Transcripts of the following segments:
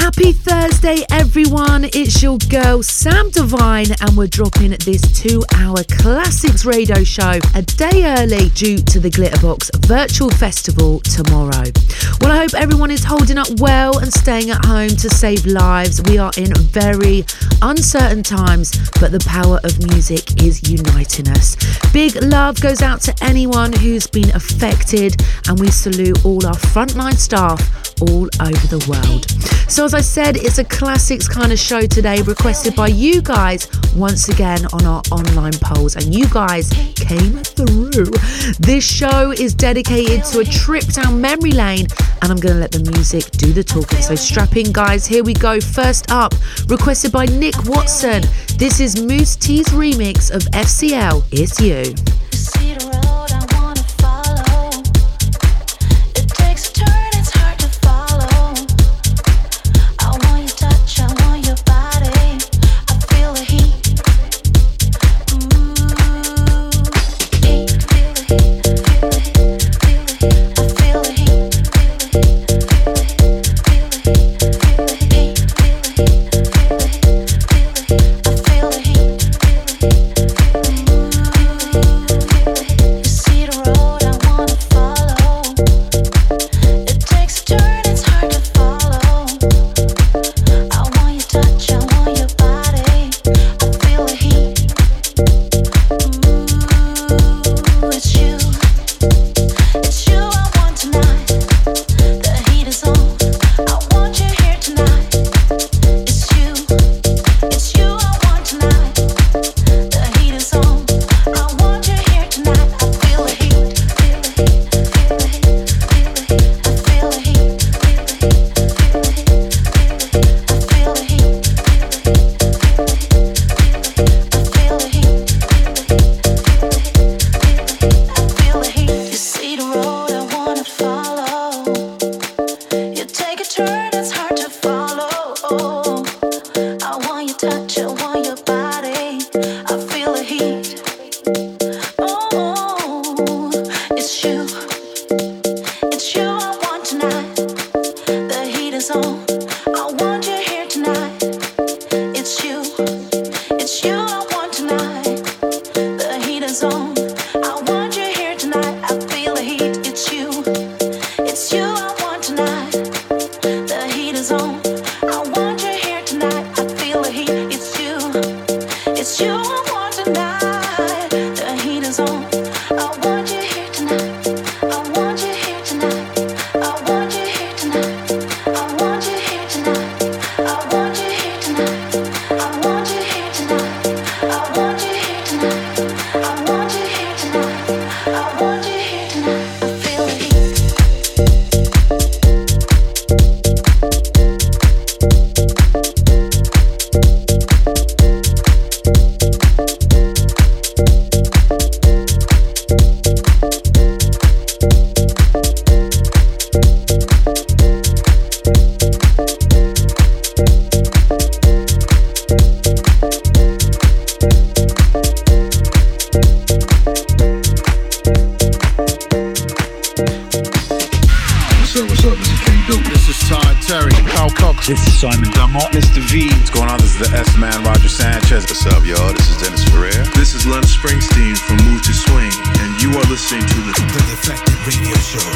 Happy Thursday, everyone. It's your girl, Sam Divine, and we're dropping this two hour classics radio show a day early due to the Glitterbox Virtual Festival tomorrow. Well, I hope everyone is holding up well and staying at home to save lives. We are in very uncertain times, but the power of music is uniting us. Big love goes out to anyone who's been affected, and we salute all our frontline staff all over the world. So, as I said, it's a classics kind of show today, requested by you guys once again on our online polls, and you guys came through. This show is dedicated to a trip down memory lane, and I'm going to let the music do the talking. So, strap in, guys. Here we go. First up, requested by Nick Watson. This is Mousse T's remix of FCL. It's you. This is Simon Dunmore. Mr. V. What's going on? This is the S Man, Roger Sanchez. What's up, y'all? This is Dennis Ferrer. This is Len Springsteen from Move to Swing, and you are listening to the, the Defected Radio Show.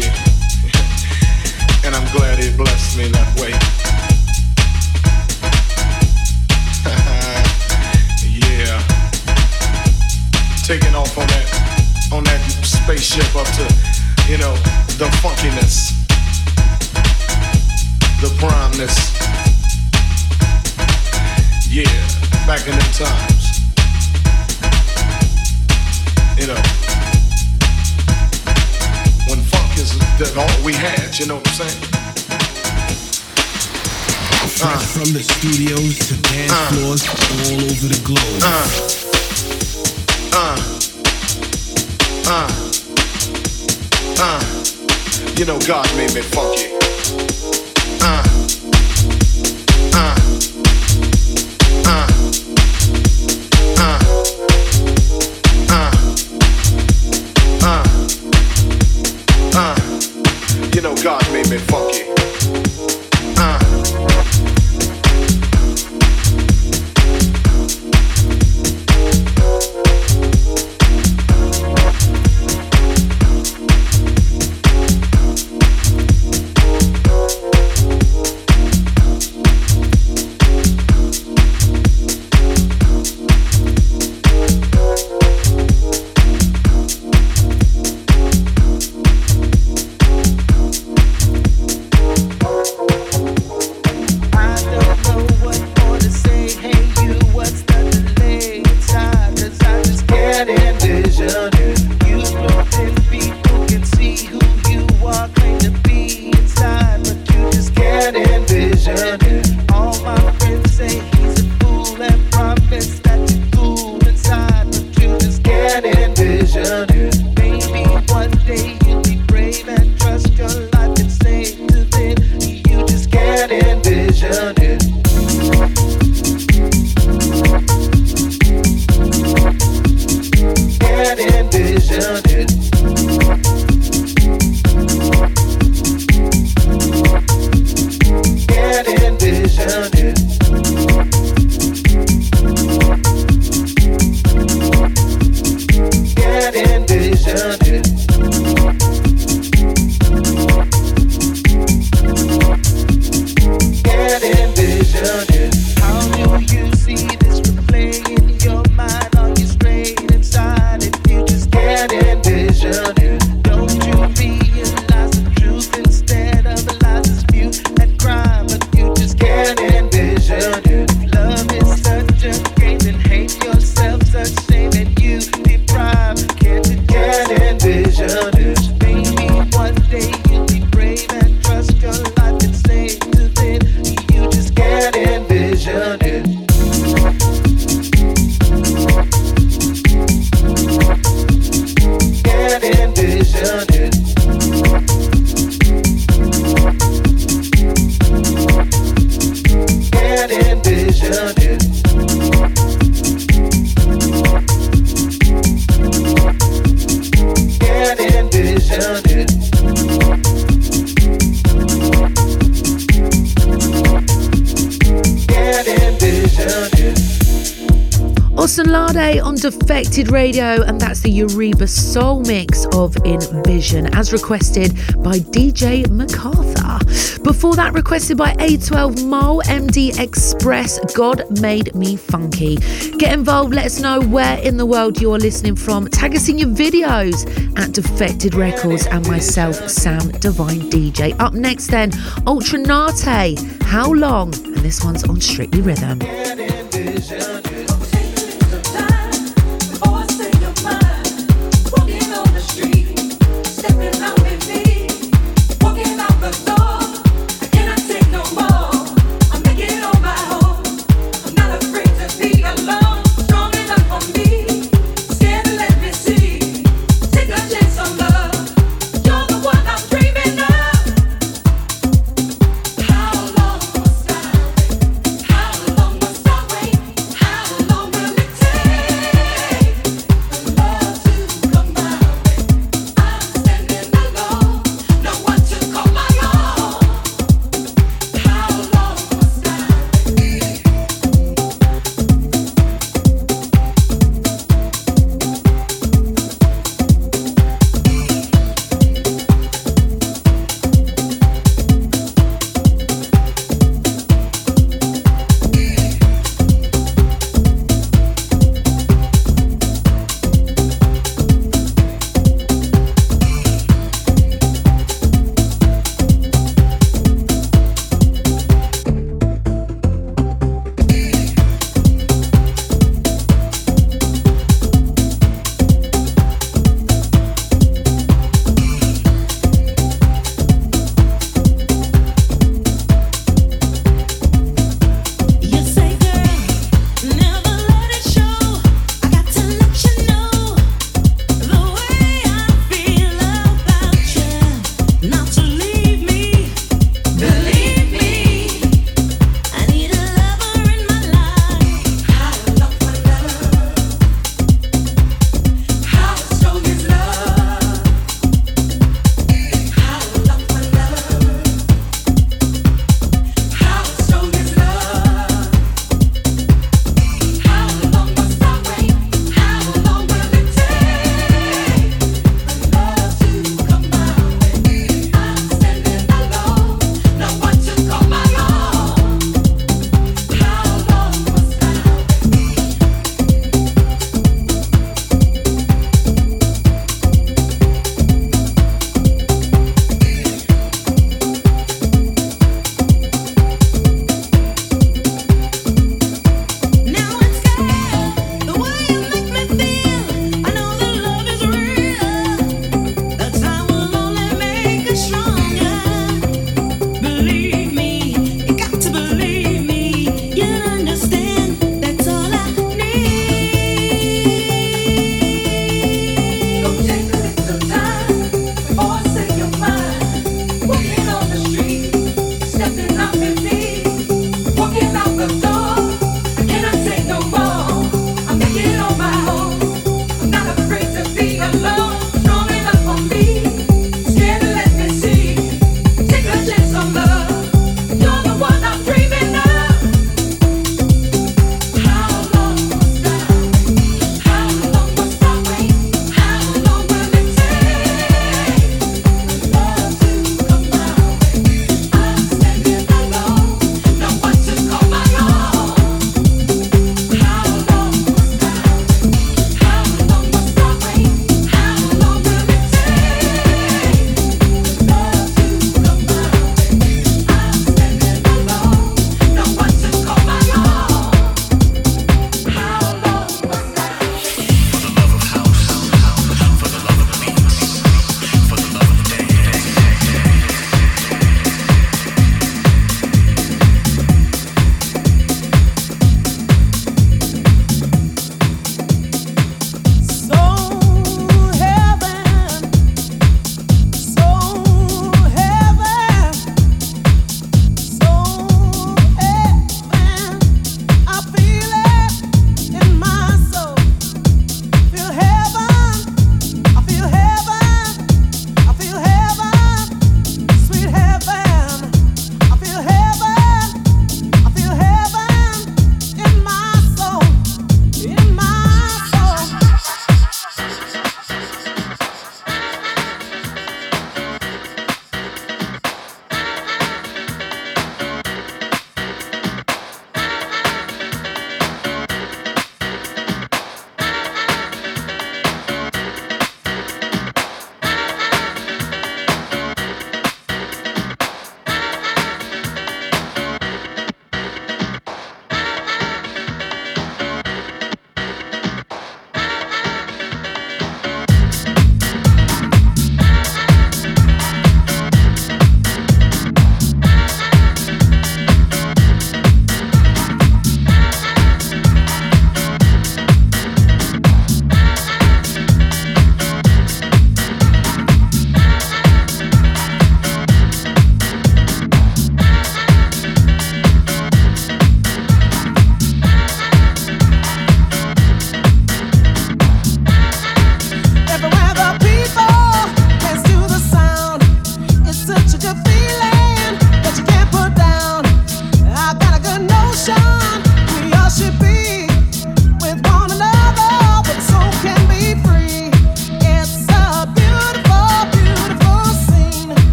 shit. You know what I'm saying? Uh, from the studios to dance uh, floors all over the globe. Uh, uh, uh, uh. You know God made me funky. Osunlade on Defected Radio, and that's the Yoruba Soul mix of Envision, as requested by DJ MacArthur. Before that, requested by A12 Mole MD Express, God Made Me Funky. Get involved, let us know where in the world you're listening from. Tag us in your videos at Defected Records and myself, Sam Divine DJ. Up next, then, Ultra Naté, How Long? And this one's on Strictly Rhythm.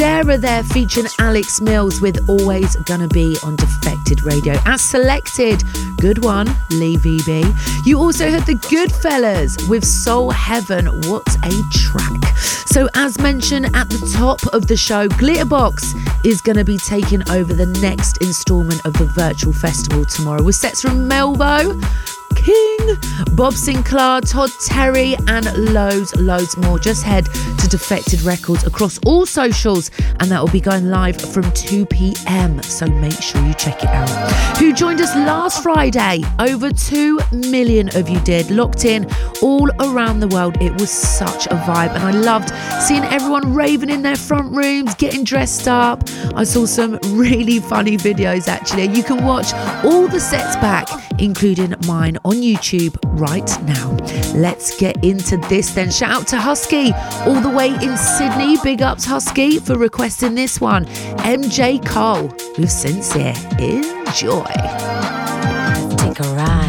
Fodera there featuring Alex Mills with Always Gonna Be on Defected Radio. As selected, good one, Lee VB. You also heard the Goodfellas with Soul Heaven. What a track. So, as mentioned at the top of the show, Glitterbox is going to be taking over the next instalment of the virtual festival tomorrow with sets from Melvo, King, Bob Sinclar, Todd Terry, and loads, loads more. Just head to Defected Records across all socials, and that will be going live from 2 p.m. So make sure you check it out. Who joined us last Friday? Over 2 million of you did, locked in all around the world. It was such a vibe, and I loved seeing everyone raving in their front rooms, getting dressed up. I saw some really funny videos actually. You can watch all the sets back, including mine on YouTube right now. Let's get into this then. Shout out to Husky all the way in Sydney. Big ups, Husky, for requesting this one. MJ Cole with Sincere. Enjoy. Take a ride.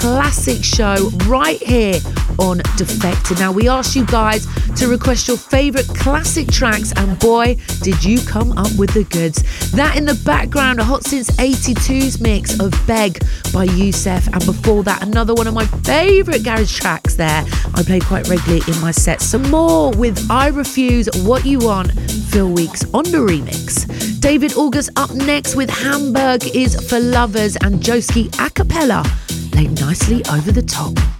Classic show right here on Defected. Now, we asked you guys to request your favourite classic tracks, and boy, did you come up with the goods. That in the background, a Hot Since 82's mix of Beg by Yusef, and before that, another one of my favourite garage tracks there. I play quite regularly in my set. Somore with I Refuse What You Want, Phil Weeks on the remix. David August up next with Hamburg is for Lovers and Joski a cappella laid nicely over the top.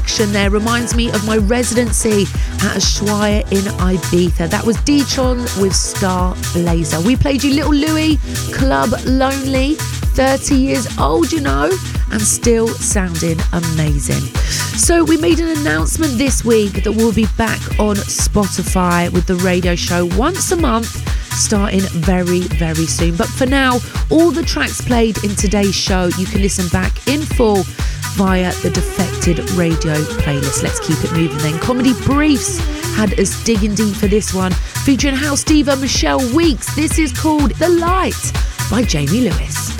Selection there reminds me of my residency at Ushuaia in Ibiza. That was Detron with Star Blazer. We played you Lil' Louis, Club Lonely, 30 years old, you know, and still sounding amazing. So, we made an announcement this week that we'll be back on Spotify with the radio show once a month starting very, very soon. But for now, all the tracks played in today's show you can listen back in full via the Defected Radio playlist. Let's keep it moving then. Comedy Briefs had us digging deep for this one, featuring house diva Michelle Weeks. This is called The Light by Jamie Lewis.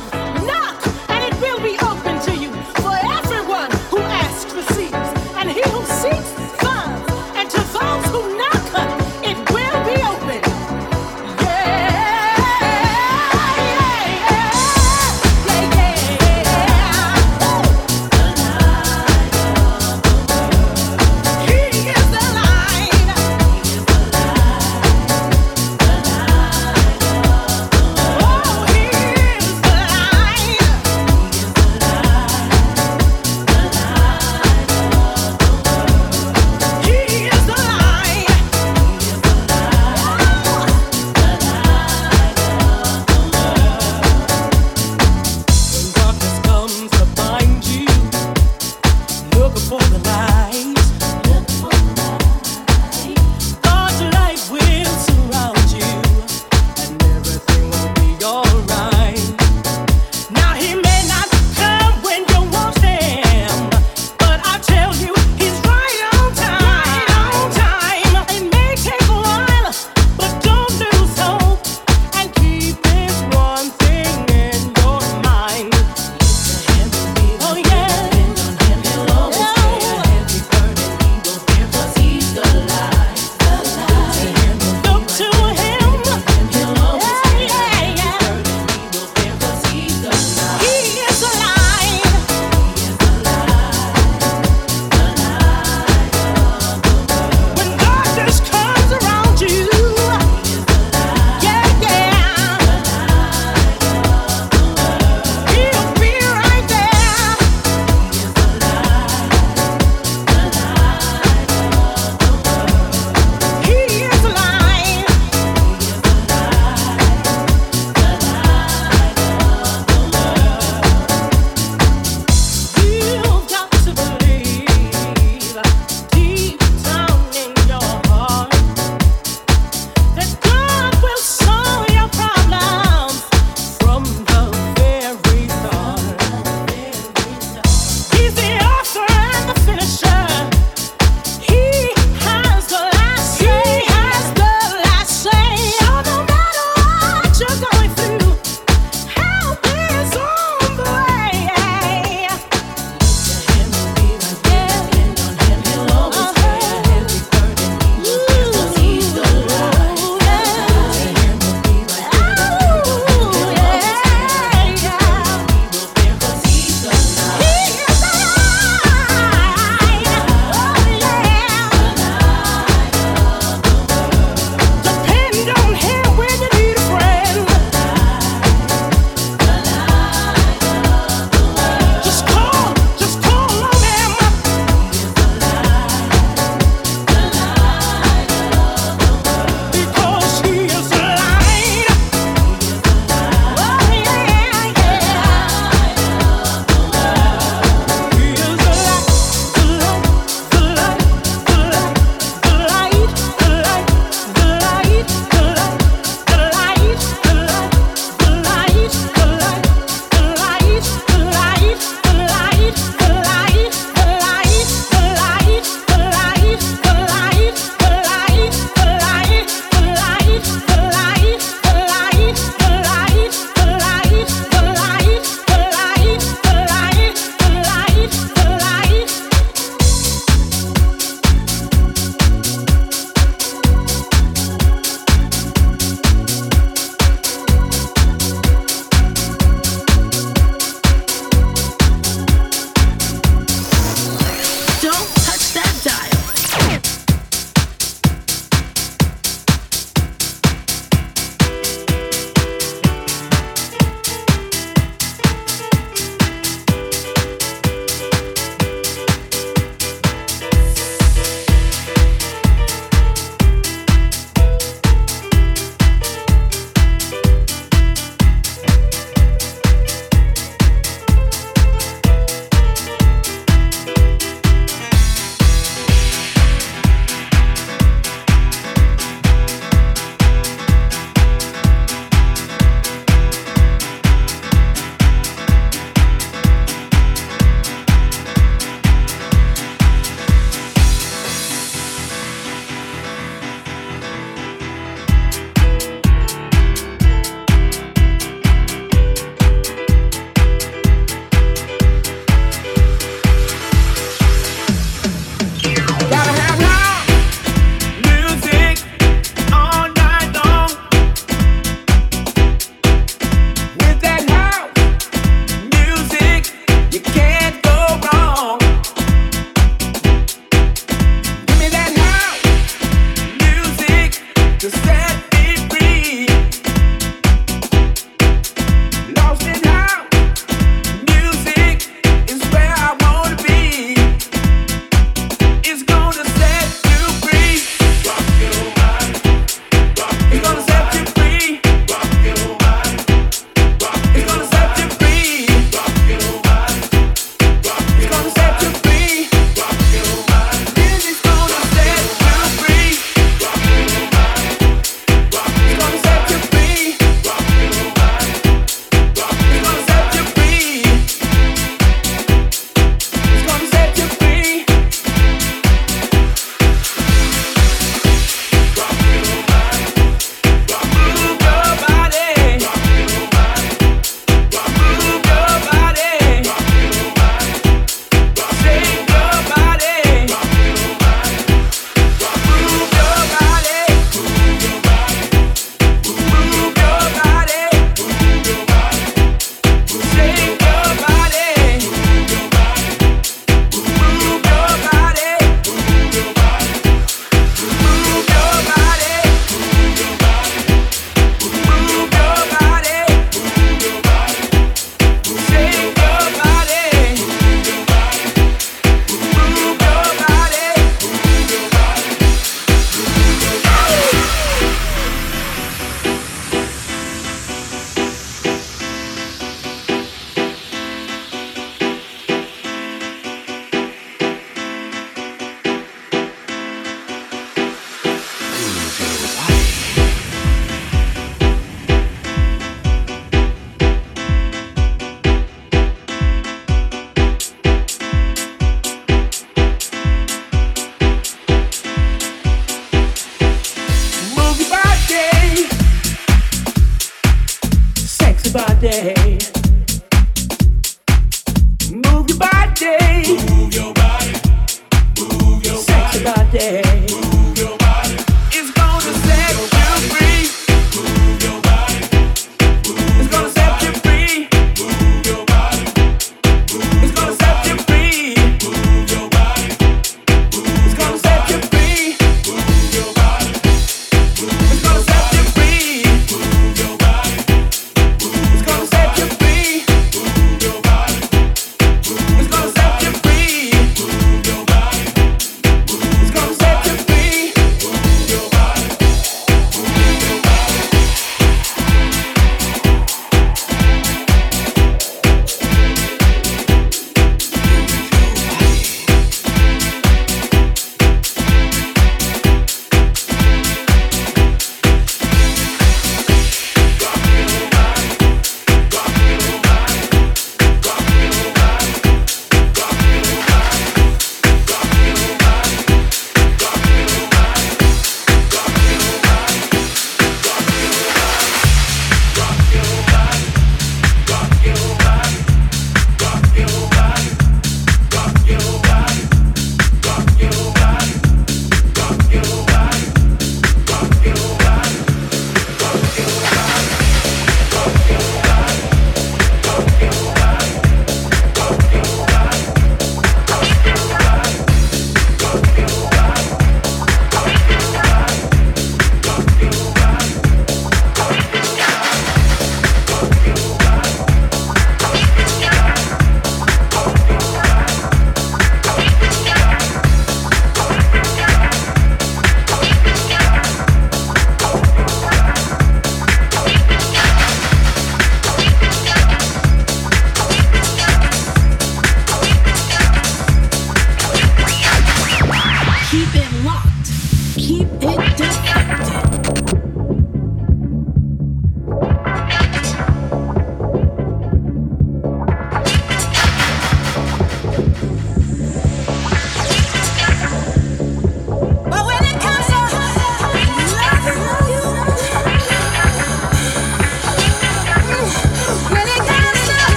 Keep it locked. Keep it locked.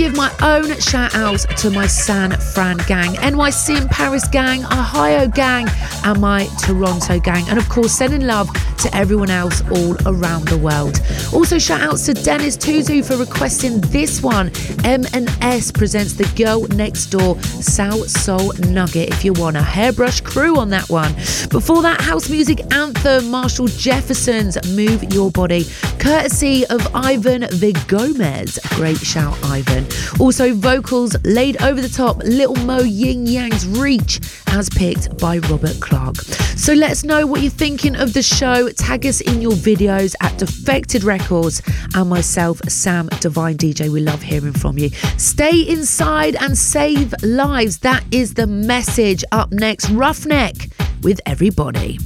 Give my own shout outs to my San Fran gang, NYC and Paris gang, Ohio gang, and my Toronto gang. And of course, sending love to everyone else all around the world. Also, shout outs to Dennis Tuzu for requesting this one. M&S presents the Girl Next Door Salsoul Nugget. If you want a hairbrush crew on that one. Before that, house music anthem, Marshall Jefferson's Move Your Body, courtesy of Ivan Vigomez. Great shout, Ivan. Also, vocals laid over the top, Little Mo Yin Yang's Reach, as picked by Robert Clark. So let us know what you're thinking of the show. Tag us in your videos at Defected Records and myself, Sam Divine DJ. We love hearing from you. Stay inside and save lives. That is the message. Up next, Roughneck with everybody.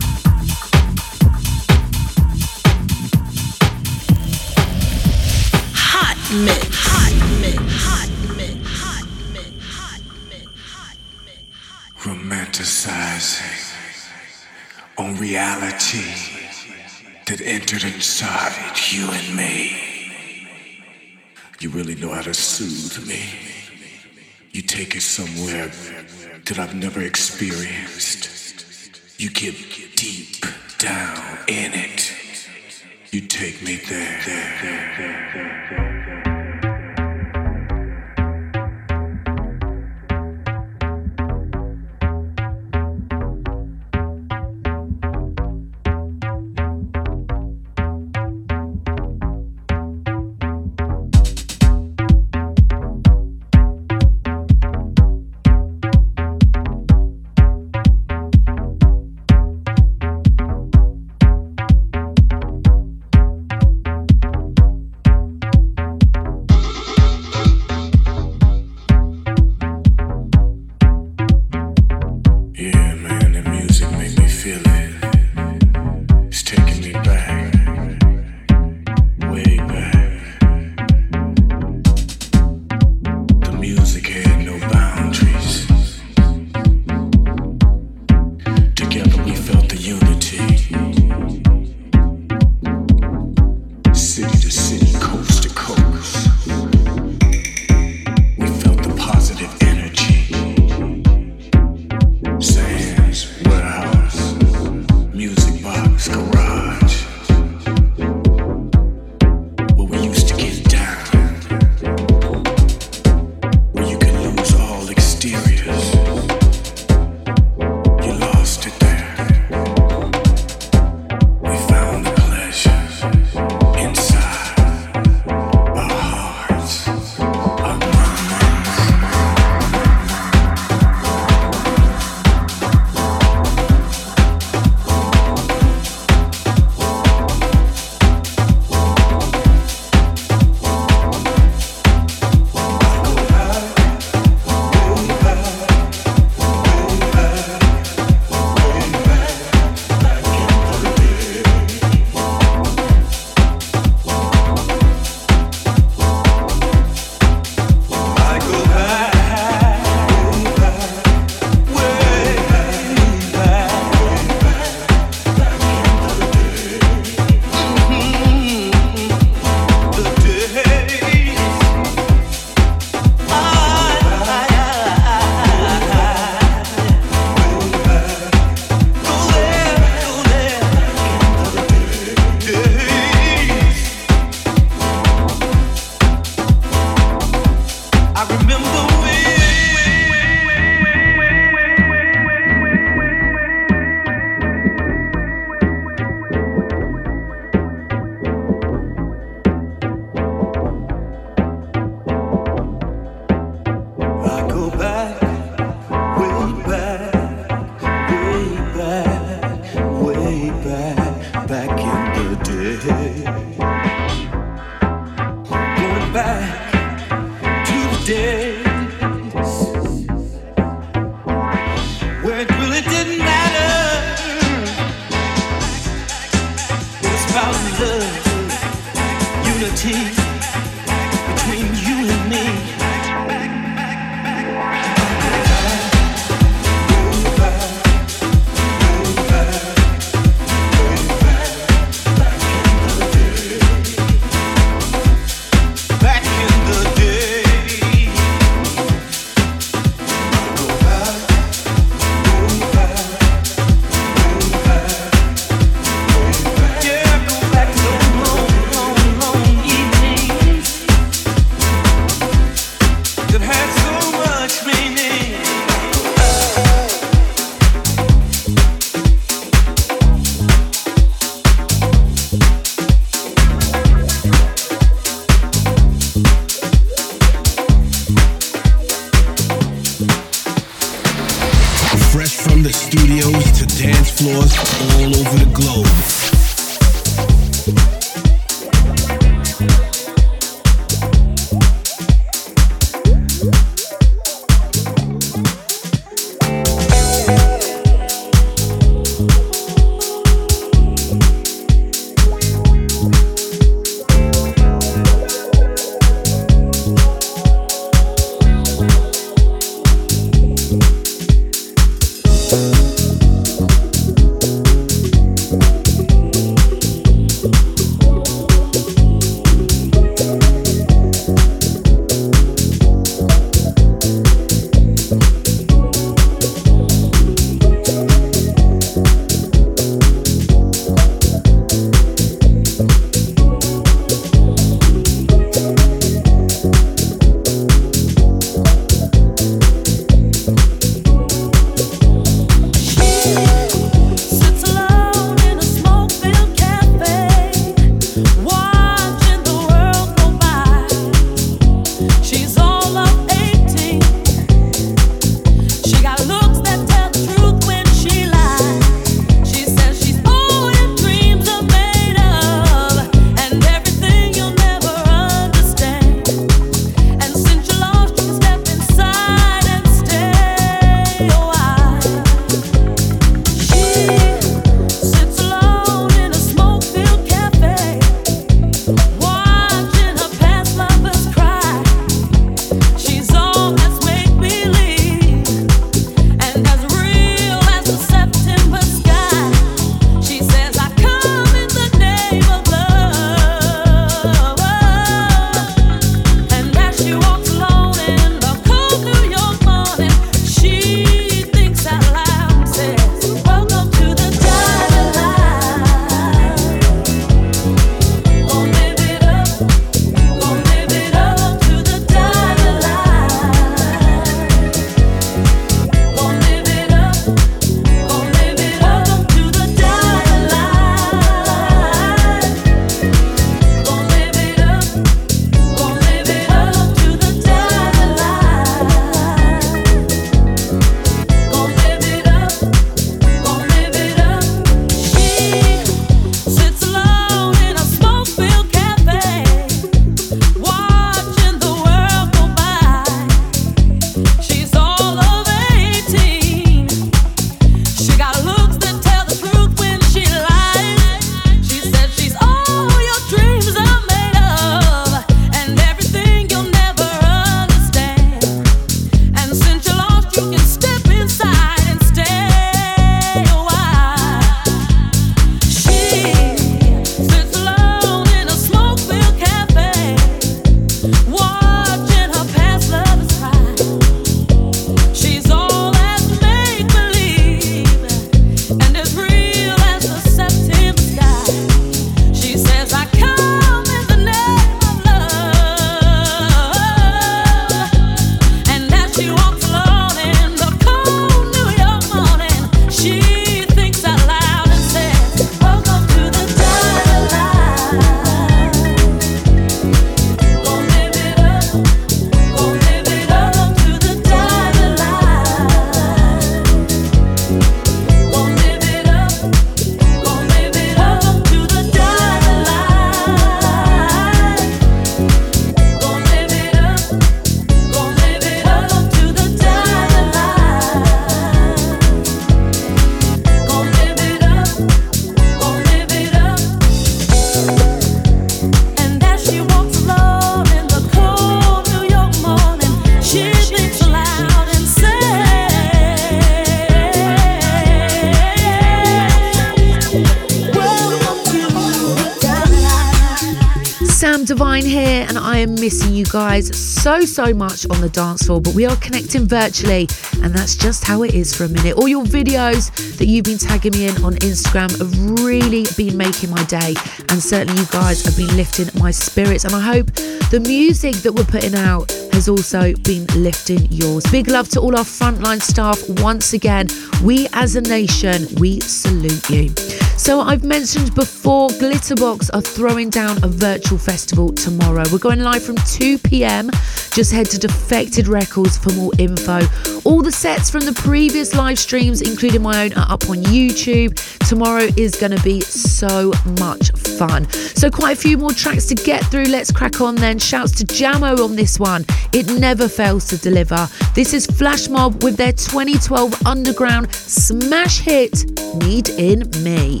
So, so much on the dance floor, but we are connecting virtually, and that's just how it is for a minute. All your videos that you've been tagging me in on Instagram have really been making my day, and certainly you guys have been lifting my spirits. And I hope the music that we're putting out has also been lifting yours. Big love to all our frontline staff once again. We as a nation, we salute you. So I've mentioned before, Glitterbox are throwing down a virtual festival tomorrow. We're going live from 2 p.m. Just head to Defected Records for more info. All the sets from the previous live streams, including my own, are up on YouTube. Tomorrow is going to be so much fun. So, quite a few more tracks to get through. Let's crack on then. Shouts to Jamo on this one. It never fails to deliver. This is Flash Mob with their 2012 underground smash hit, Need in Me.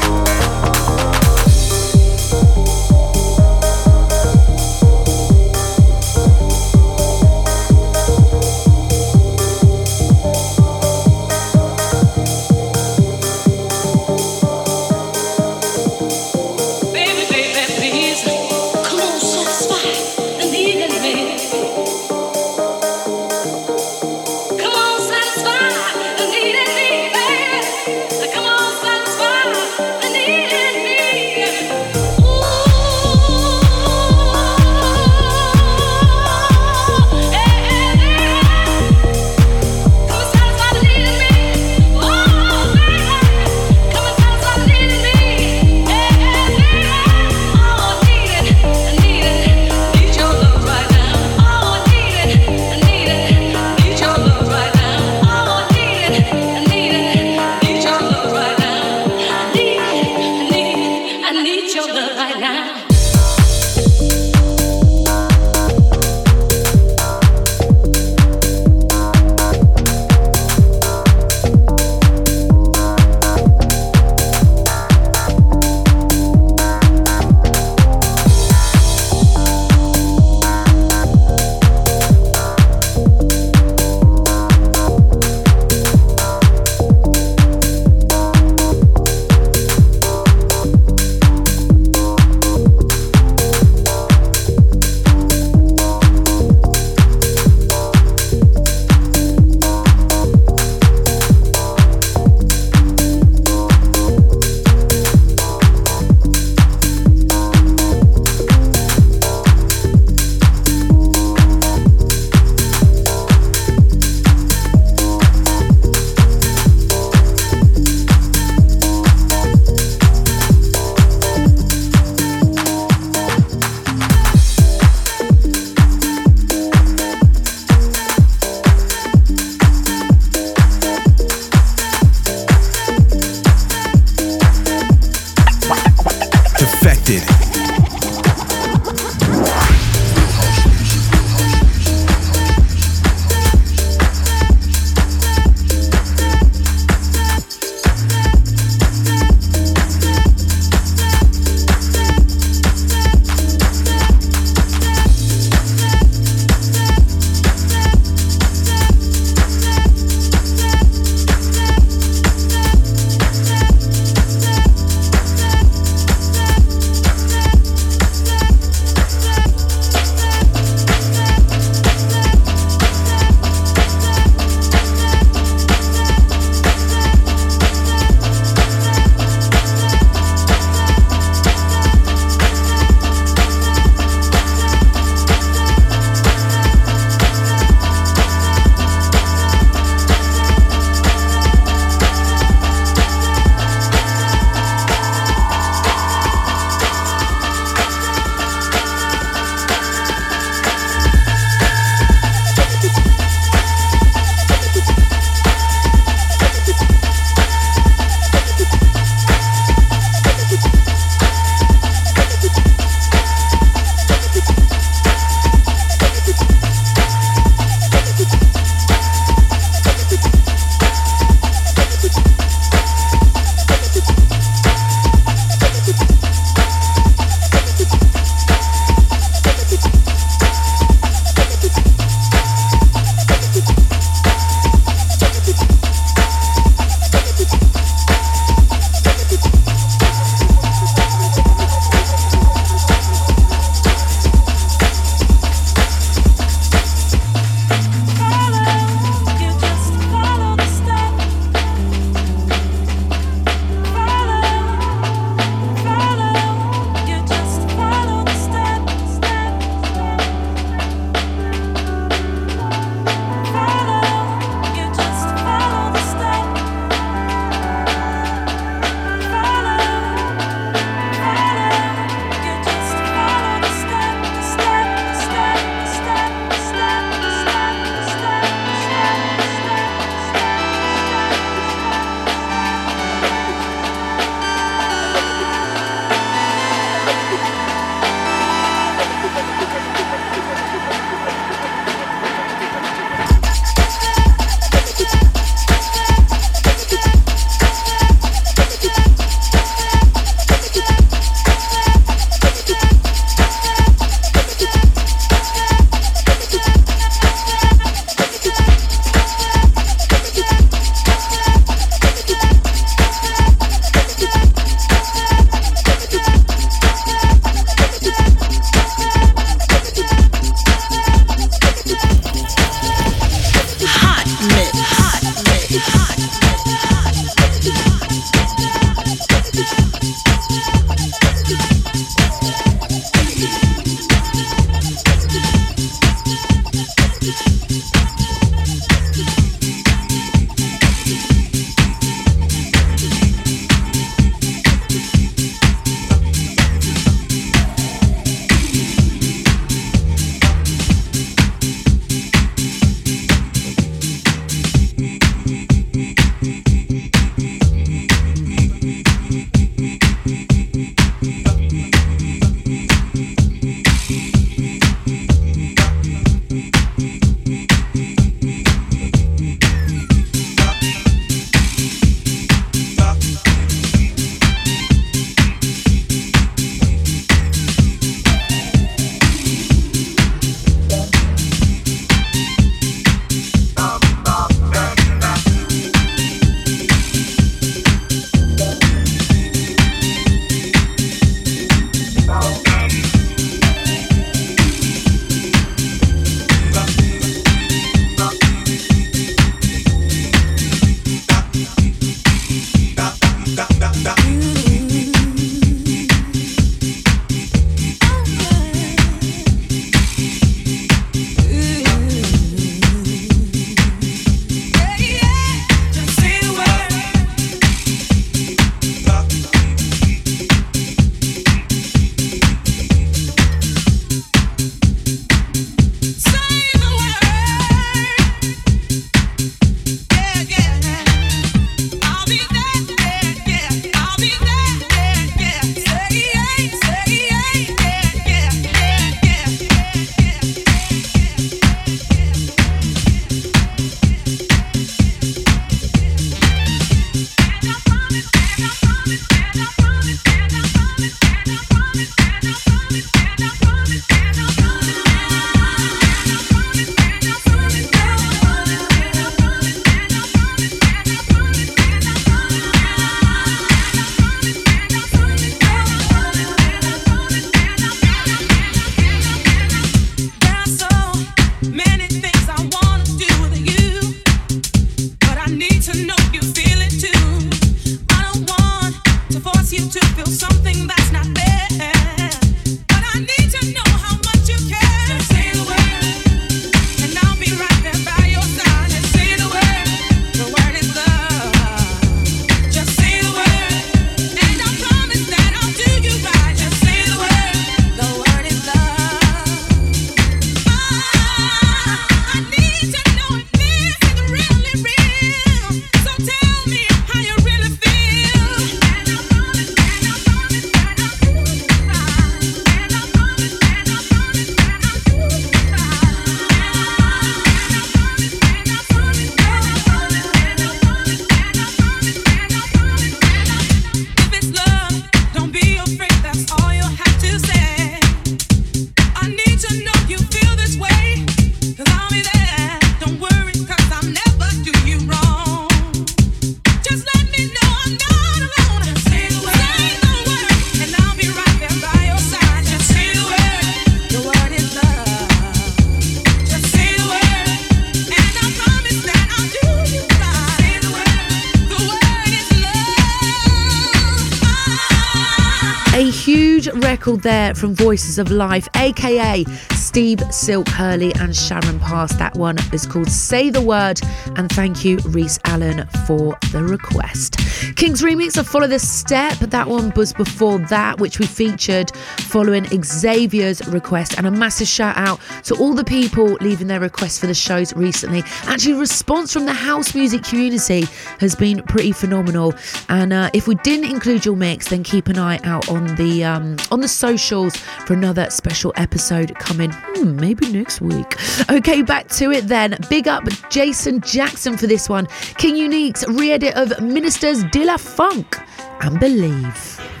Of Life, aka Steve Silk Hurley and Sharon Pass. That one is called Say the Word. And thank you, Reese Allen, for the request. King's remix of Follow the Step. That one was before that, which we featured following Xavier's request. And a massive shout out to all the people leaving their requests for the shows recently. Actually, response from the house music community has been pretty phenomenal. And uh, if we didn't include your mix, then keep an eye out on the um, on the socials for another special episode coming. Hmm, maybe next week. Okay, back to it then. Big up Jason Jackson for this one. King Unique's re-edit of Ministers de la Funk and Believe.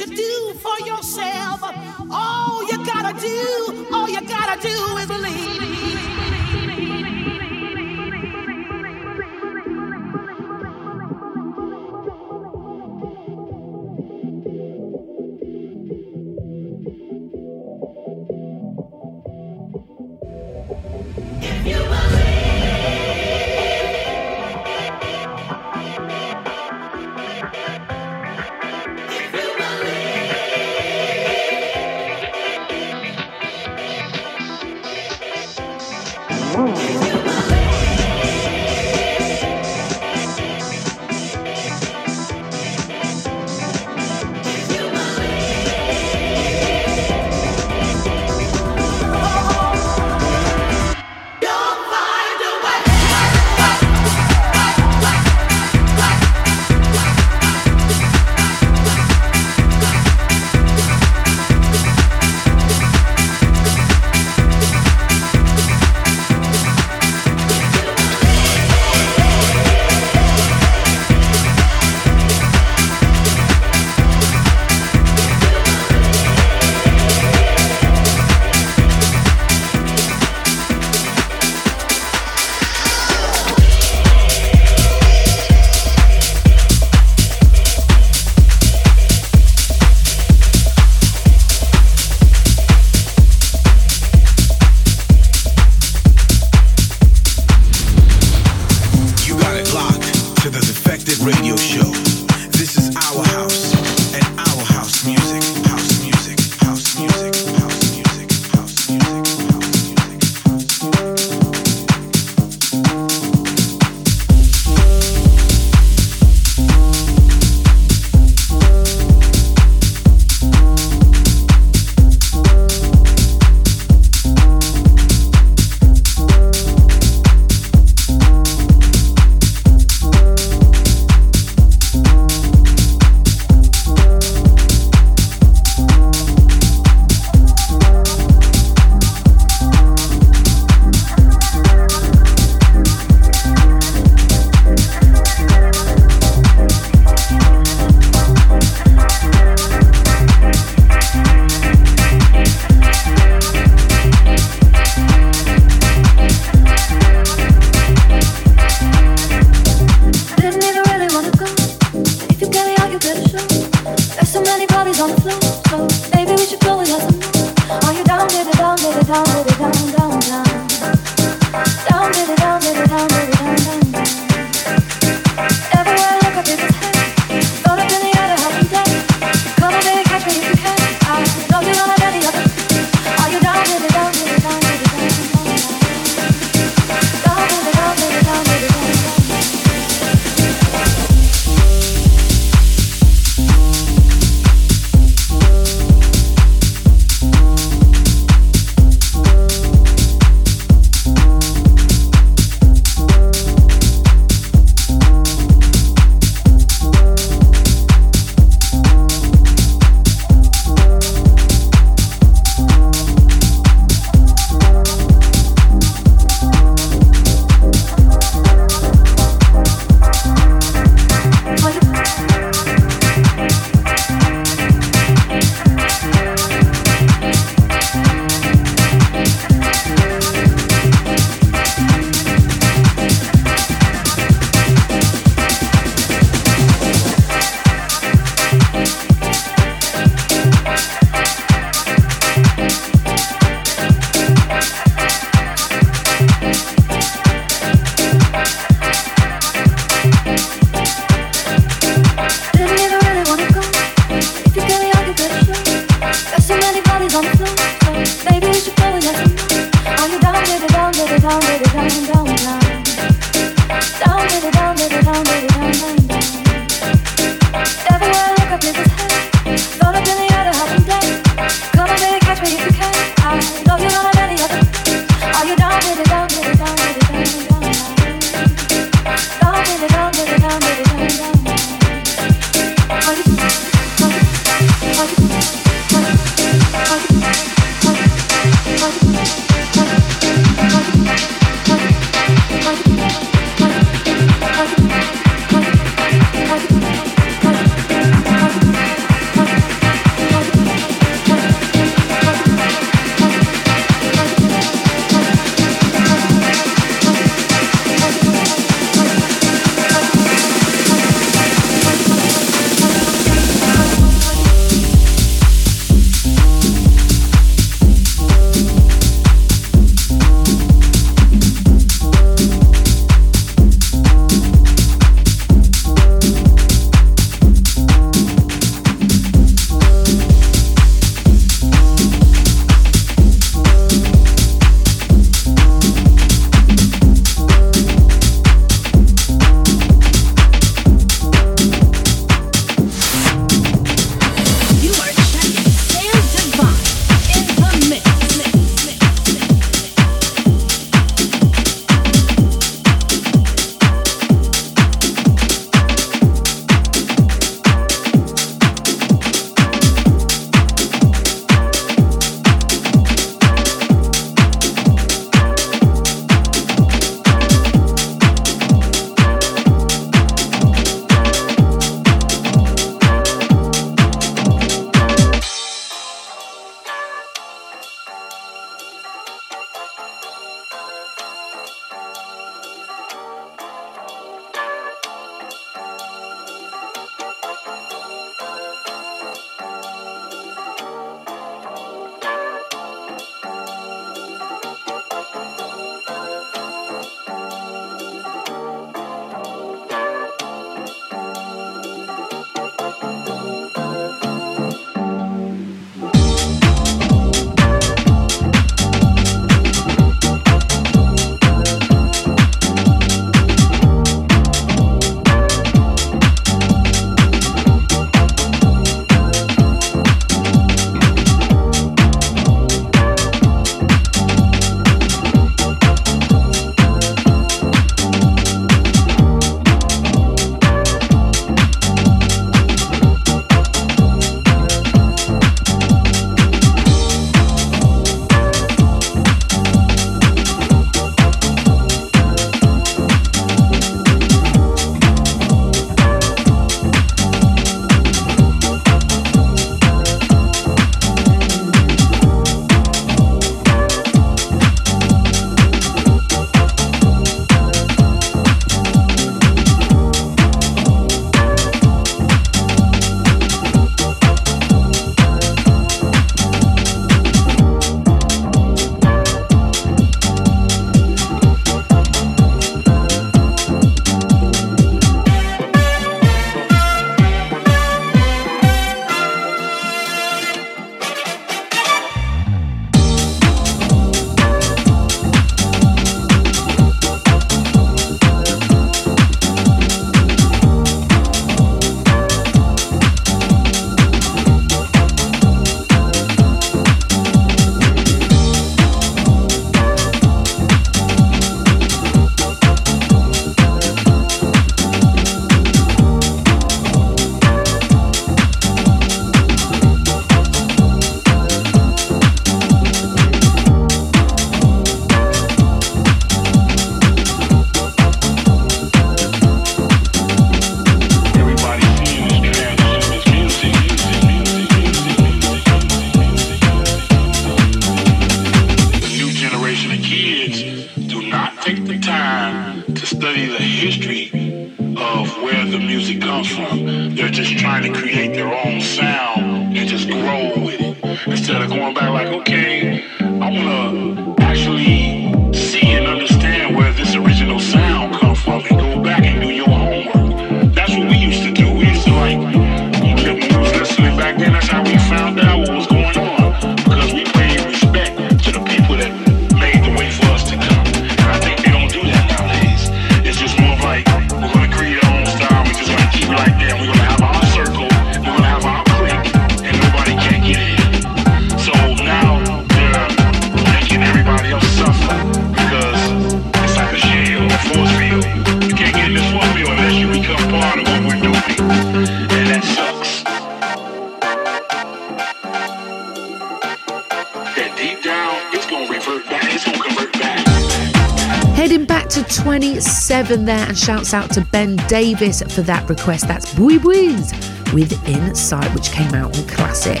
27 there, and shouts out to Ben Davis for that request. That's Boy Boys with Insight, which came out on Classic.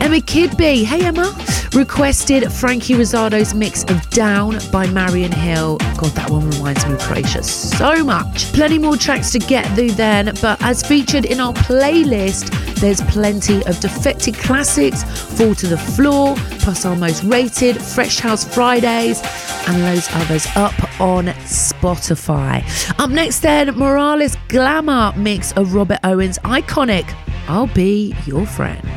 Emma Kidby, hey Emma, requested Frankie Rosato's mix of Down by Marion Hill. God, that one reminds me of Croatia so much. Plenty more tracks to get through then, but as featured in our playlist, there's plenty of defected classics, Fall to the Floor, plus our most rated, Fresh House Fridays, and loads others up on Spotify. Up next, then, Morales Glamour mix of Robert Owens' iconic I'll Be Your Friend.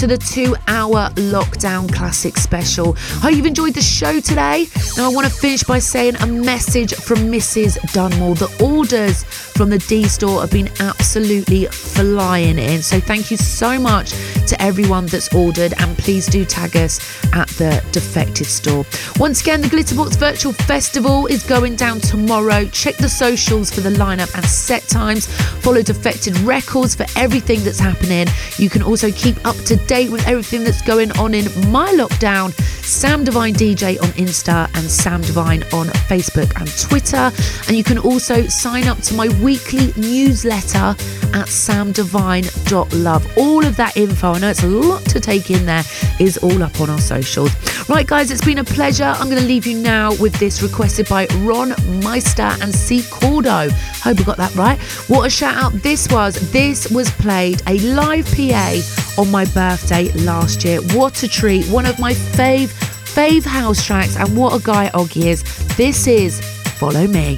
To the two hour lockdown classic special. Hope you've enjoyed the show today. Now, I want to finish by saying a message from Mrs. Dunmore. The orders from the D store have been absolutely flying in. So, thank you so much to everyone that's ordered, and please do tag us at the Defected store. Once again, the Glitterbox Virtual Festival is going down tomorrow. Check the socials for the lineup and set times. Follow Defected Records for everything that's happening. You can also keep up to date with everything that's going on in my lockdown. Sam Divine DJ on Insta and Sam Divine on Facebook and Twitter. And you can also sign up to my weekly newsletter at samdivine.love. All of that info, I know it's a lot to take in there, is all up on our socials. Right, guys, it's been a pleasure. I'm going to leave you now with this requested by Ron Meister and C. Cordo. Hope I got that right. What a shout out this was. This was played a live PA on my birthday last year. What a treat. One of my fave, fave house tracks. And what a guy Oggy is. This is Follow Me.